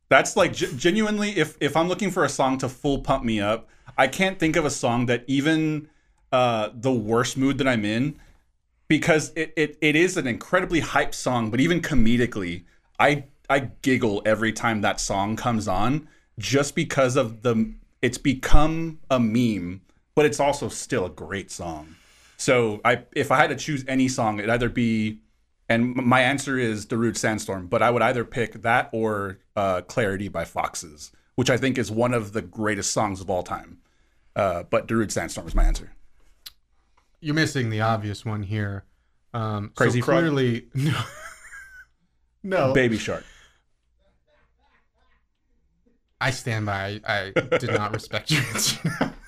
That's like ge- genuinely, if if I'm looking for a song to full pump me up, I can't think of a song that even uh, the worst mood that I'm in, because it, it it is an incredibly hype song, but even comedically, I I giggle every time that song comes on, just because of the it's become a meme, but it's also still a great song. So I, if I had to choose any song, it'd either be, and my answer is Darude Sandstorm, but I would either pick that or uh, Clarity by Foxes, which I think is one of the greatest songs of all time. Uh, but Darude Sandstorm is my answer. You're missing the obvious one here. Um, Crazy so clearly, [LAUGHS] no, no. Baby Shark. I stand by. I, I did not respect your answer. [LAUGHS]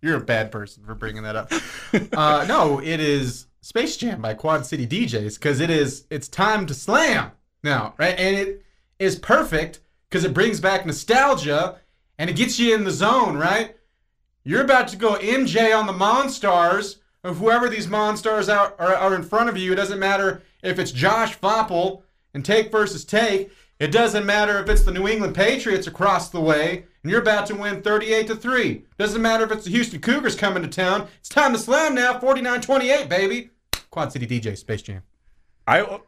You're a bad person for bringing that up. [LAUGHS] Uh, no, it is Space Jam by Quad City DJs because it is. It's time to slam now, right? And it is perfect because it brings back nostalgia and it gets you in the zone, right? You're about to go MJ on the Monstars of whoever these Monstars out are, are in front of you. It doesn't matter if it's Josh Faupel and take versus take. It doesn't matter if it's the New England Patriots across the way and you're about to win 38 to 3. Doesn't matter if it's the Houston Cougars coming to town. It's time to slam now, 49-28, baby. Quad City DJ Space Jam. I.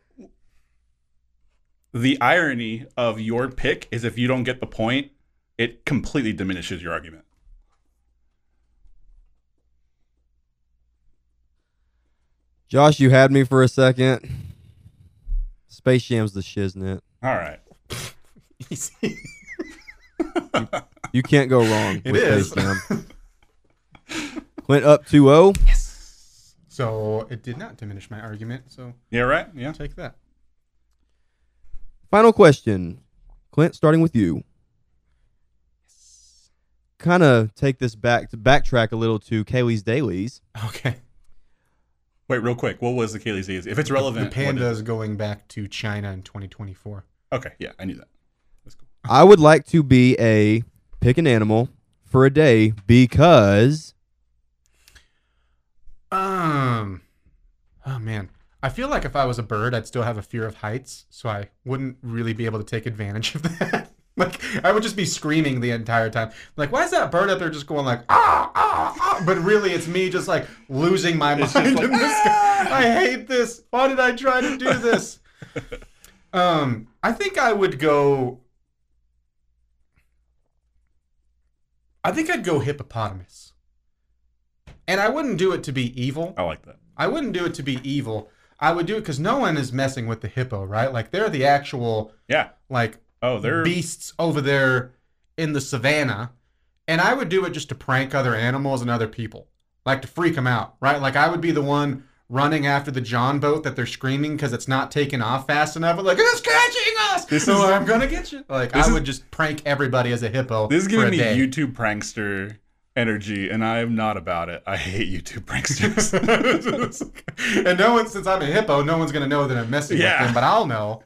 The irony of your pick is if you don't get the point, it completely diminishes your argument. Josh, you had me for a second. Space Jam's the shiznit. All right. [LAUGHS] You can't go wrong It with is. Space Jam. Clint up oh. 2-0. So it did not diminish my argument. So Yeah, right? Yeah. take that. Final question. Clint, starting with you. Kind of take this back to backtrack a little to Kailey's Daily's. Okay. Wait, real quick. What was the Kailey's Days? If it's relevant, The pandas panda is is going back to China in 2024. Okay, yeah, I knew that. That's cool. I would like to be a pick an animal for a day because Um, oh man, I feel like if I was a bird, I'd still have a fear of heights, so I wouldn't really be able to take advantage [LAUGHS] of that. like I would just be screaming the entire time. Like, why is that bird up there just going like ah ah ah? But really, it's me just like losing my mind in the sky. I hate this. Why did I try to do this? [LAUGHS] um, I think I would go. I think I'd go hippopotamus. And I wouldn't do it to be evil. I like that. I wouldn't do it to be evil. I would do it because no one is messing with the hippo, right? Like they're the actual Yeah. like Oh, they're beasts over there in the savannah, and I would do it just to prank other animals and other people, like to freak them out, right? Like I would be the one running after the John boat that they're screaming because it's not taking off fast enough. Like it's catching us, This so is- I'm gonna get you. Like I is- would just prank everybody as a hippo. This is giving me day. YouTube prankster energy, and I'm not about it. I hate YouTube pranksters. [LAUGHS] [LAUGHS] and no one, since I'm a hippo, no one's gonna know that I'm messing Yeah. with them, but I'll know.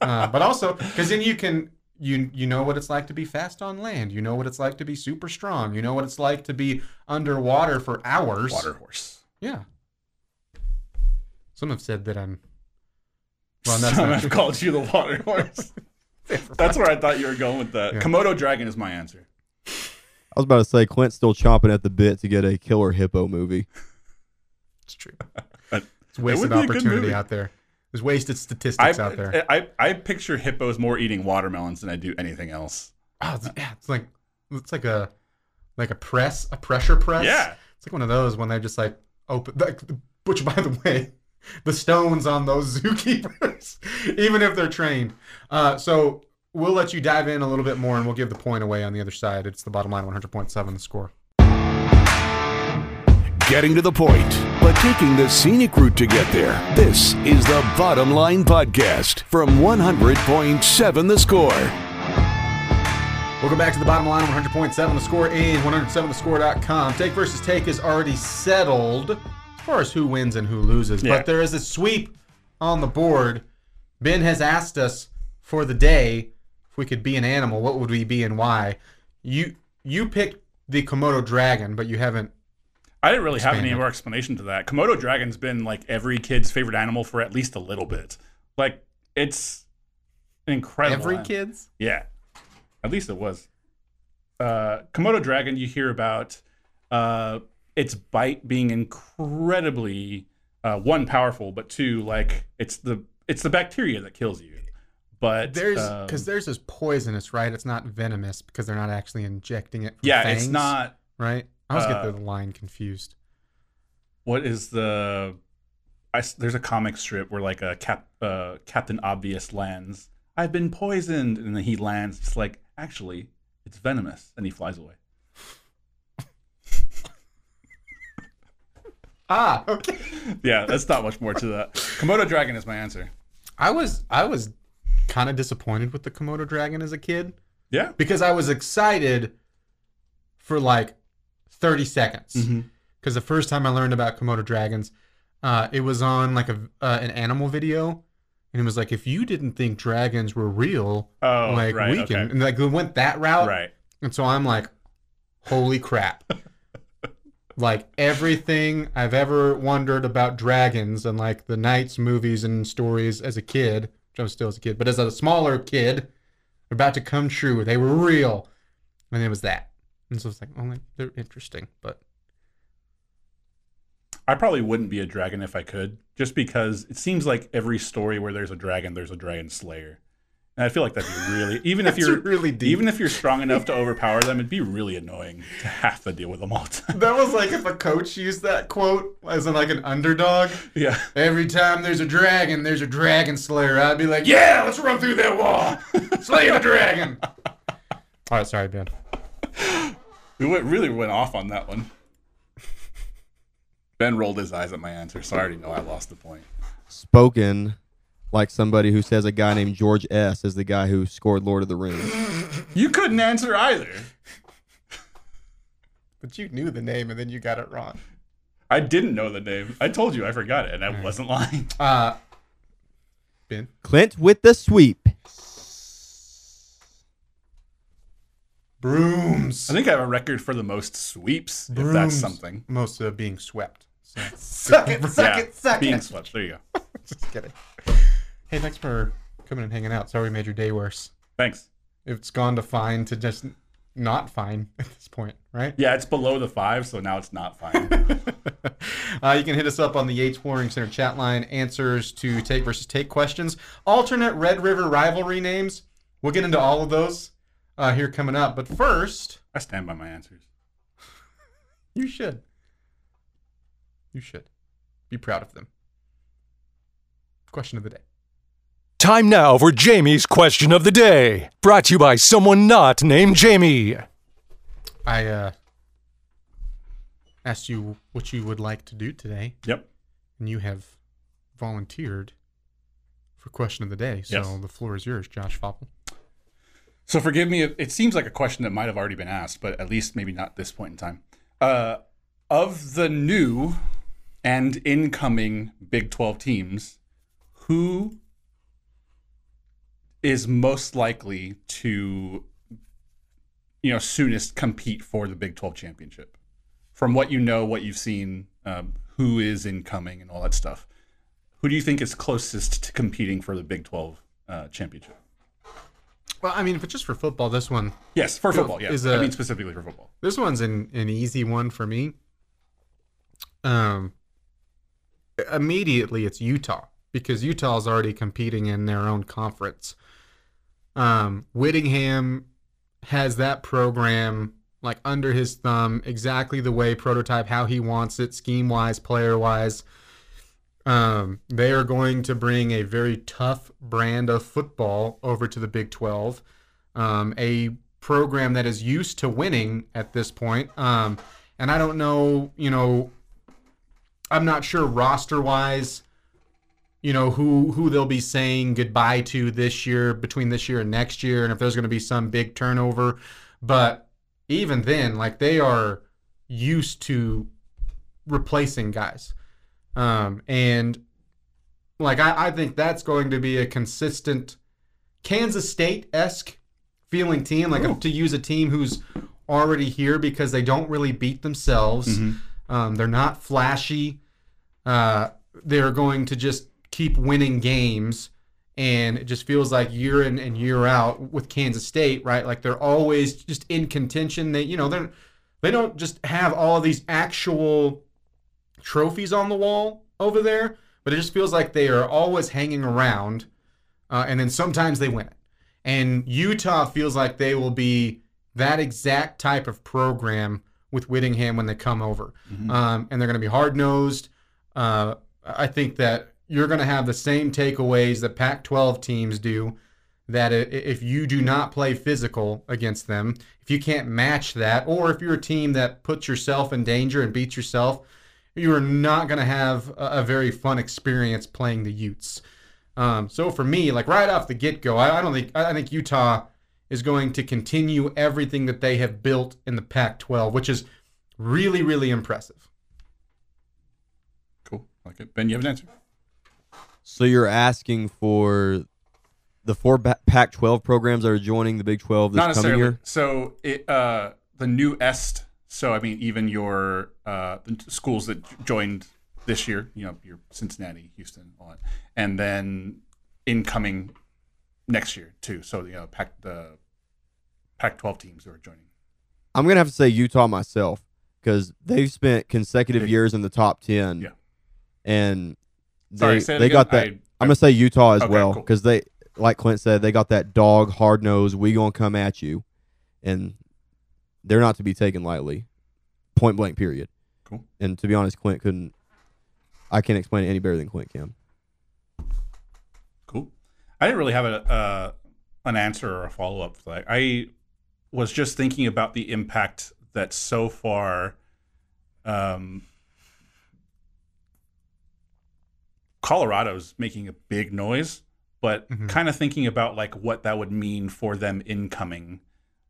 Uh, but also, because then you can, you you know what it's like to be fast on land. You know what it's like to be super strong. You know what it's like to be underwater for hours. Water horse. Yeah. Some have said that I'm. [LAUGHS] Well, that's Some not have true. called you the water [LAUGHS] horse. That's where I thought you were going with that. Yeah. Komodo dragon is my answer. I was about to say Clint's still chomping at the bit to get a killer hippo movie. It's true. [LAUGHS] It's wasted would be a good opportunity out there. There's wasted statistics I, out there. Eh, I, I picture hippos more eating watermelons than I do anything else. Oh, it's, uh, yeah, it's like it's like a like a press, a pressure press. Yeah. it's like one of those when they're just like open. Like, which, by the way, [LAUGHS] the stones on those [LAUGHS] zookeepers, even if they're trained. Uh, so we'll let you dive in a little bit more, and we'll give the point away on the other side. It's the bottom line, 100.7 the score. Getting to the point, but taking the scenic route to get there. This is the Bottom Line Podcast from 100.7 The Score. Welcome back to the bottom line, 100.7 the score and 107thescore.com. Take versus take is already settled far as who wins and who loses, Yeah. but there is a sweep on the board. Ben has asked us for the day if we could be an animal, what would we be and why? You you picked the Komodo dragon, but you haven't. I didn't really have any more explanation to that. Komodo dragon's been like every kid's favorite animal for at least a little bit. Like it's incredible. Every kid's. Yeah. At least it was. Uh, Komodo dragon, you hear about uh, its bite being incredibly uh, one powerful, but two like it's the it's the bacteria that kills you. But There's um, because theirs is poisonous, right? It's not venomous because they're not actually injecting it. From yeah, it's not. right. I always uh, get the line confused. What is the? I there's a comic strip where like a cap uh, Captain Obvious lands. I've been poisoned, and then he lands. It's like actually, it's venomous, and he flies away. Ah, [LAUGHS] okay. Yeah, that's not much more to that. Komodo dragon is my answer. I was I was kind of disappointed with the Komodo dragon as a kid Yeah. because I was excited for like 30 seconds. Mm-hmm. Because the first time I learned about Komodo dragons, uh, it was on like a uh, an animal video, and it was like if you didn't think dragons were real, Oh, like right, we can, okay. and like we went that route, Right. and so I'm like, holy crap. Like everything I've ever wondered about dragons and like the Knights movies and stories as a kid, which I was still as a kid, but as a smaller kid, about to come true. They were real. And it was that. And so it's like, oh, they're interesting, but I probably wouldn't be a dragon if I could, just because it seems like every story where there's a dragon, there's a dragon slayer. And I feel like that'd be really [LAUGHS] even if you're really deep. even if you're strong enough to overpower them, it'd be really annoying to have to deal with them all the time. that was like if a coach used that quote as in like an underdog. Yeah. Every time there's a dragon, there's a dragon slayer. I'd be like, yeah, let's run through that wall, slay the dragon. [LAUGHS] All right, sorry, Ben. We went, really went off on that one. Ben rolled his eyes at my answer, so I already know I lost the point. Spoken like somebody who says a guy named George S. is the guy who scored Lord of the Rings. You couldn't answer either. But you knew the name and then you got it wrong. I didn't know the name. I told you I forgot it, and I wasn't lying. Uh, Ben. Clint with the sweep. Brooms. I think I have a record for the most sweeps, if that's something. Most of being swept. So. [LAUGHS] Suck it, [LAUGHS] suck yeah, it, suck being it. swept. There you go. [LAUGHS] just kidding. Hey, thanks for coming and hanging out. Sorry we made your day worse. Thanks. It's gone to fine to just not fine [LAUGHS] at this point, right? Yeah, it's below the five, so now it's not fine. [LAUGHS] uh, you can hit us up on the Yates Flooring Center chat line. Answers to take versus take questions. Alternate Red River rivalry names. We'll get into all of those uh, here coming up. But first, I stand by my answers. [LAUGHS] you should. You should. Be proud of them. Question of the day. Time now for Jamie's question of the day. Brought to you by someone not named Jamie. I uh, asked you what you would like to do today, Yep. and you have volunteered for question of the day. So Yes. the floor is yours, Josh Faupel. So forgive me. if- It seems like a question that might have already been asked, but at least maybe not this point in time. Uh, of the new and incoming Big 12 teams, who is most likely to, you know, soonest compete for the Big 12 championship? From what you know, what you've seen, um, who is incoming and all that stuff. Who do you think is closest to competing for the Big 12 uh, championship? Well, I mean, if it's just for football, this one, Yes, for football. Yeah, Is I a- mean specifically for football. this one's an, an easy one for me. Um, immediately it's Utah because Utah's already competing in their own conference. Um, Whittingham has that program like under his thumb, exactly the way prototype how he wants it, scheme wise, player wise. Um, they are going to bring a very tough brand of football over to the Big 12. Um, a program that is used to winning at this point. Um, and I don't know, you know, I'm not sure roster wise, you know, who who they'll be saying goodbye to this year between this year and next year, and if there's going to be some big turnover. But even then, like they are used to replacing guys. Um, and like I, I think that's going to be a consistent Kansas State esque feeling team. Like to use a team who's already here because they don't really beat themselves. Um, they're not flashy. Uh, they're going to just keep winning games. And it just feels like year in and year out with Kansas State, right? Like they're always just in contention. They, you know, they're they don't just have all of these actual trophies on the wall over there, but it just feels like they are always hanging around, uh, and then sometimes they win it. And Utah feels like they will be that exact type of program with Whittingham when they come over, um, and they're going to be hard nosed. Uh, I think that you're going to have the same takeaways that Pac-12 teams do. That if you do not play physical against them, if you can't match that, or if you're a team that puts yourself in danger and beats yourself, you are not going to have a, very fun experience playing the Utes. Um, so for me, like right off the get go, I, I don't think I think Utah is going to continue everything that they have built in the Pac-12, which is really really impressive. Cool. Like it. Ben, you have an answer? So you're asking for the four ba- Pac-12 programs that are joining the Big 12 this Not coming necessarily. year? So it uh the new Est. So I mean, even your uh schools that joined this year, you know, your Cincinnati, Houston, all that, and then incoming next year too. So you know, Pac the Pac-12 teams that are joining. I'm gonna have to say Utah myself because they've spent consecutive years in the top ten. Yeah. and Sorry, say they got that. I- am gonna say Utah as Okay, well cool. because they, like Clint said, they got that dog hard nose. We gonna come at you, and they're not to be taken lightly. Point blank. Period. Cool. And to be honest, Clint couldn't. I can't explain it any better than Clint can. Cool. I didn't really have a uh, an answer or a follow up for that. I was just thinking about the impact that so far, um, Colorado's making a big noise, but mm-hmm. kind of thinking about like what that would mean for them incoming.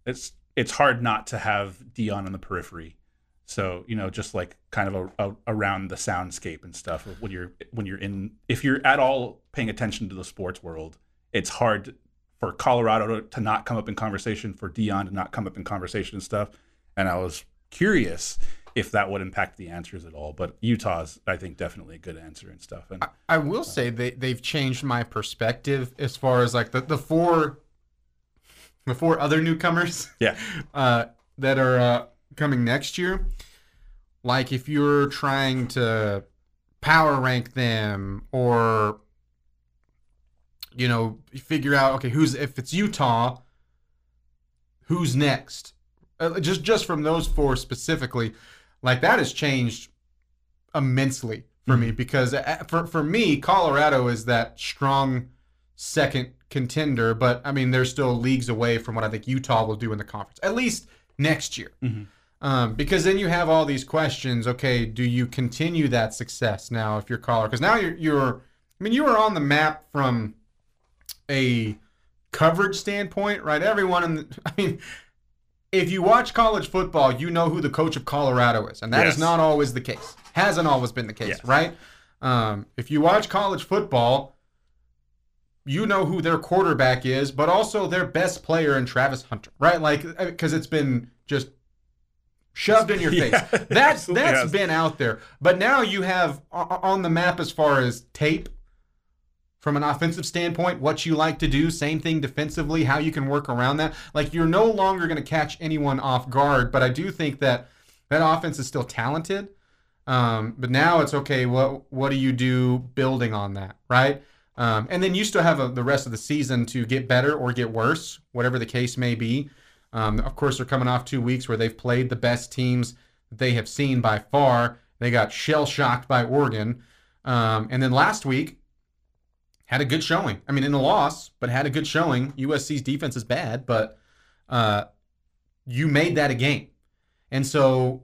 It's it's hard not to have Deion on the periphery. So you know, just like kind of a, a, around the soundscape and stuff. When you're when you're in, if you're at all paying attention to the sports world, it's hard for Colorado to, to not come up in conversation, for Deion to not come up in conversation and stuff. And I was curious if that would impact the answers at all. But Utah's, I think, definitely a good answer and stuff. And I will say they they've changed my perspective as far as like the, the four the four other newcomers [LAUGHS] yeah, uh, that are uh, coming next year. Like if you're trying to power rank them or you know figure out okay who's if it's Utah who's next uh, just just from those four specifically like that has changed immensely for me because uh, for for me Colorado is that strong second contender but I mean they're still leagues away from what I think Utah will do in the conference at least next year. Um, because then you have all these questions okay do you continue that success now if you're Colorado? Because now you're you're I mean you were on the map from a coverage standpoint right? Everyone in the, [LAUGHS] I mean if you watch college football, you know who the coach of Colorado is, and that is Yes. not always the case. Hasn't always been the case, Yes. right? Um, if you watch college football, you know who their quarterback is, but also their best player in Travis Hunter, right? Like because it's been just shoved in your [LAUGHS] face. [LAUGHS] Yeah, that's that's has. been out there, but now you have on the map as far as tape from an offensive standpoint, what you like to do, same thing defensively, how you can work around that. Like you're no longer going to catch anyone off guard, but I do think that that offense is still talented. Um, but now it's okay. What what do you do building on that, right? Um, and then you still have a, the rest of the season to get better or get worse, whatever the case may be. Um, of course, they're coming off two weeks where they've played the best teams they have seen by far. They got shell shocked by Oregon, um, and then last week had a good showing. I mean, in a loss, but had a good showing. USC's defense is bad, but uh, you made that a game. And so,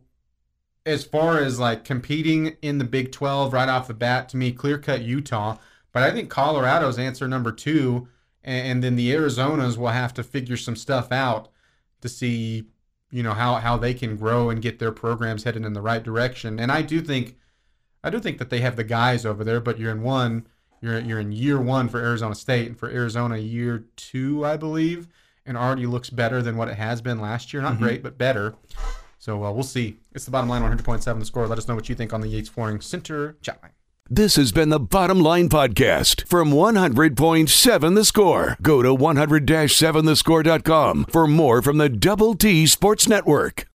as far as like competing in the Big 12 right off the bat, to me, clear cut Utah. But I think Colorado's answer number two, and, then the Arizonas will have to figure some stuff out to see, you know, how how they can grow and get their programs headed in the right direction. And I do think, I do think that they have the guys over there. But you're in one, you're you're in year one for Arizona State, and for Arizona year two, I believe, and already looks better than what it has been last year. Not great, but better. So uh, we'll see. It's the bottom line, 100.7 the score. Let us know what you think on the Yates Flooring Center chat line. This has been the Bottom Line Podcast from 100.7 The Score. Go to 100-7thescore.com for more from the Double T Sports Network.